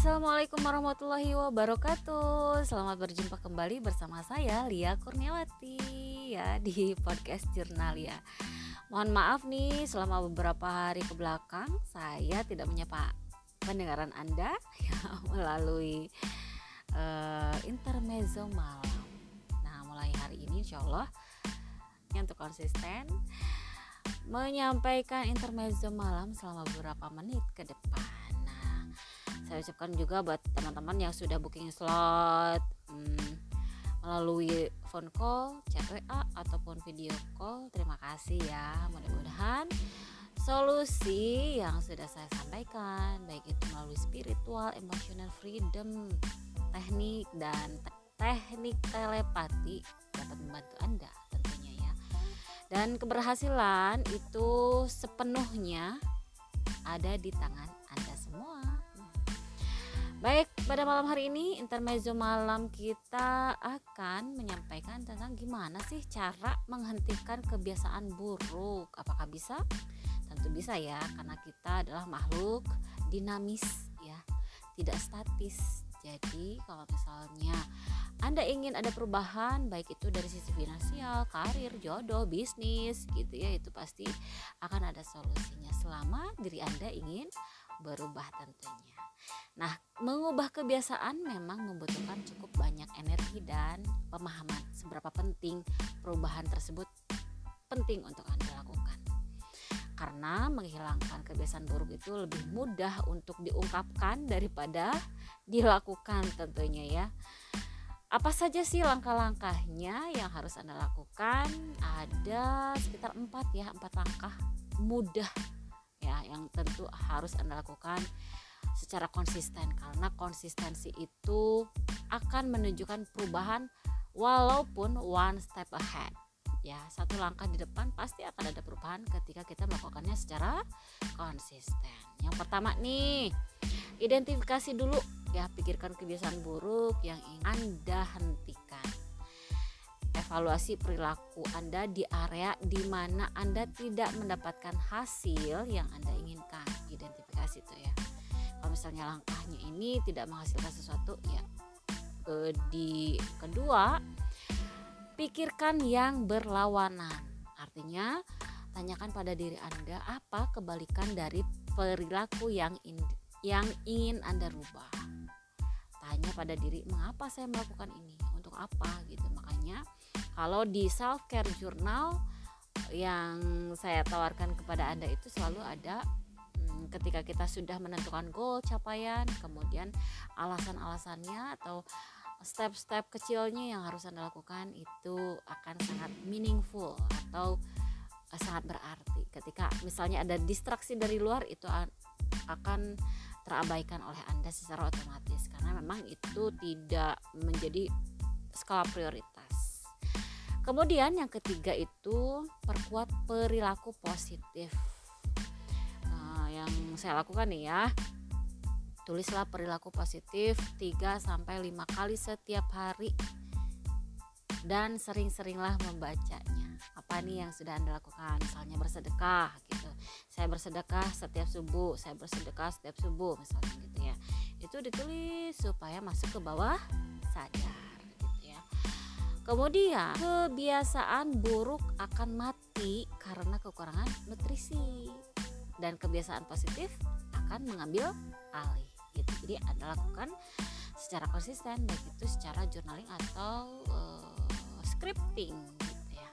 Assalamualaikum warahmatullahi wabarakatuh. Selamat berjumpa kembali bersama saya Lia Kurniawati ya di podcast jurnal ya Mohon maaf nih selama beberapa hari ke belakang Saya tidak menyapa pendengaran Anda ya, Melalui uh, intermezzo malam. Nah mulai hari ini insya Allah Yang untuk konsisten Menyampaikan intermezzo malam selama beberapa menit ke depan saya ucapkan juga buat teman-teman yang sudah booking slot hmm, melalui phone call, chat WA ataupun video call. Terima kasih ya. Mudah-mudahan solusi yang sudah saya sampaikan baik itu melalui spiritual, emotional freedom, teknik dan teknik telepati dapat membantu Anda tentunya ya. Dan keberhasilan itu sepenuhnya ada di tangan Baik, pada malam hari ini intermezzo malam kita akan menyampaikan tentang gimana sih cara menghentikan kebiasaan buruk. Apakah bisa? Tentu bisa ya, karena kita adalah makhluk dinamis ya, tidak statis. Jadi, kalau misalnya Anda ingin ada perubahan baik itu dari sisi finansial, karir, jodoh, bisnis gitu ya, itu pasti akan ada solusinya selama diri Anda ingin berubah tentunya. Nah, mengubah kebiasaan memang membutuhkan cukup banyak energi dan pemahaman seberapa penting perubahan tersebut penting untuk Anda lakukan. Karena menghilangkan kebiasaan buruk itu lebih mudah untuk diungkapkan daripada dilakukan tentunya ya. Apa saja sih langkah-langkahnya yang harus Anda lakukan? Ada sekitar empat ya, empat langkah mudah ya yang tentu harus Anda lakukan secara konsisten karena konsistensi itu akan menunjukkan perubahan walaupun one step ahead. Ya satu langkah di depan pasti akan ada perubahan ketika kita melakukannya secara konsisten. Yang pertama nih identifikasi dulu. Ya pikirkan kebiasaan buruk yang ingin anda hentikan evaluasi perilaku anda di area di mana anda tidak mendapatkan hasil yang anda inginkan. Identifikasi itu ya. Kalau misalnya langkahnya ini tidak menghasilkan sesuatu ya e, di kedua pikirkan yang berlawanan. Artinya tanyakan pada diri anda apa kebalikan dari perilaku yang in, yang ingin anda rubah? Tanya pada diri mengapa saya melakukan ini? Untuk apa? Gitu. Makanya kalau di self care journal yang saya tawarkan kepada anda itu selalu ada ketika kita sudah menentukan goal capaian kemudian alasan-alasannya atau step-step kecilnya yang harus anda lakukan itu akan sangat meaningful atau eh, sangat berarti. Ketika misalnya ada distraksi dari luar itu akan terabaikan oleh anda secara otomatis. Karena memang itu tidak menjadi skala prioritas kemudian yang ketiga itu perkuat perilaku positif. Yang saya lakukan nih ya tulislah perilaku positif 3 sampai 5 kali setiap hari dan sering-seringlah membacanya. Apa nih yang sudah anda lakukan? Misalnya bersedekah gitu. Saya bersedekah setiap subuh saya bersedekah setiap subuh misalnya gitu ya. Itu ditulis supaya masuk ke bawah sadar kemudian kebiasaan buruk akan mati karena kekurangan nutrisi. Dan kebiasaan positif akan mengambil alih gitu. Jadi anda lakukan secara konsisten baik itu secara journaling atau uh, scripting gitu ya.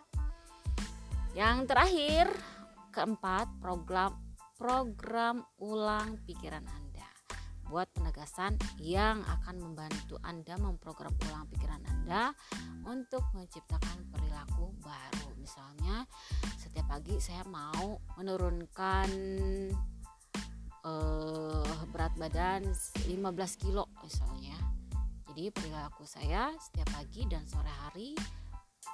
Yang terakhir keempat program program ulang pikiran anda buat penegasan yang akan membantu Anda memprogram ulang pikiran Anda untuk menciptakan perilaku baru. Misalnya, setiap pagi saya mau menurunkan uh, berat badan 15 kilo misalnya jadi perilaku saya setiap pagi dan sore hari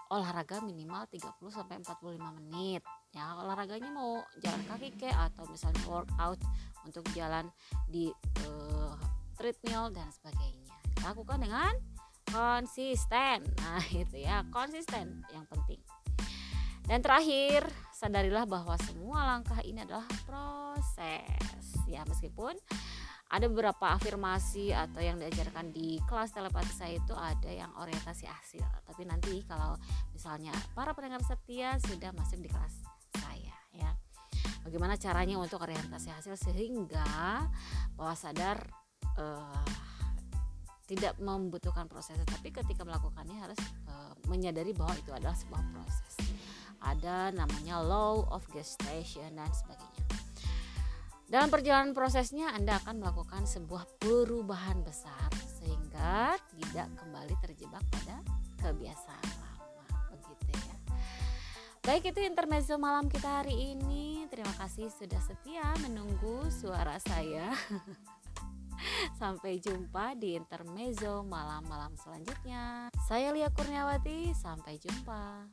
olahraga minimal 30 sampai 45 menit ya olahraganya mau jalan kaki ke atau misalnya workout untuk jalan di uh, treadmill dan sebagainya. Lakukan dengan konsisten. Nah itu ya konsisten yang penting. Dan terakhir, sadarilah bahwa semua langkah ini adalah proses. Ya, meskipun ada beberapa afirmasi atau yang diajarkan di kelas telepati saya itu ada yang orientasi hasil. Tapi nanti kalau misalnya para pendengar setia sudah masuk di kelas saya ya bagaimana caranya untuk orientasi hasil sehingga bawah sadar uh, tidak membutuhkan proses. Tapi ketika melakukannya harus uh, menyadari bahwa itu adalah sebuah proses. Ada namanya law of gestation dan sebagainya. Dalam perjalanan prosesnya Anda akan melakukan sebuah perubahan besar sehingga tidak kembali terjebak pada kebiasaan. Baik itu intermezzo malam kita hari ini. Terima kasih sudah setia menunggu suara saya. Sampai jumpa di intermezzo malam-malam selanjutnya. Saya Lia Kurniawati, sampai jumpa.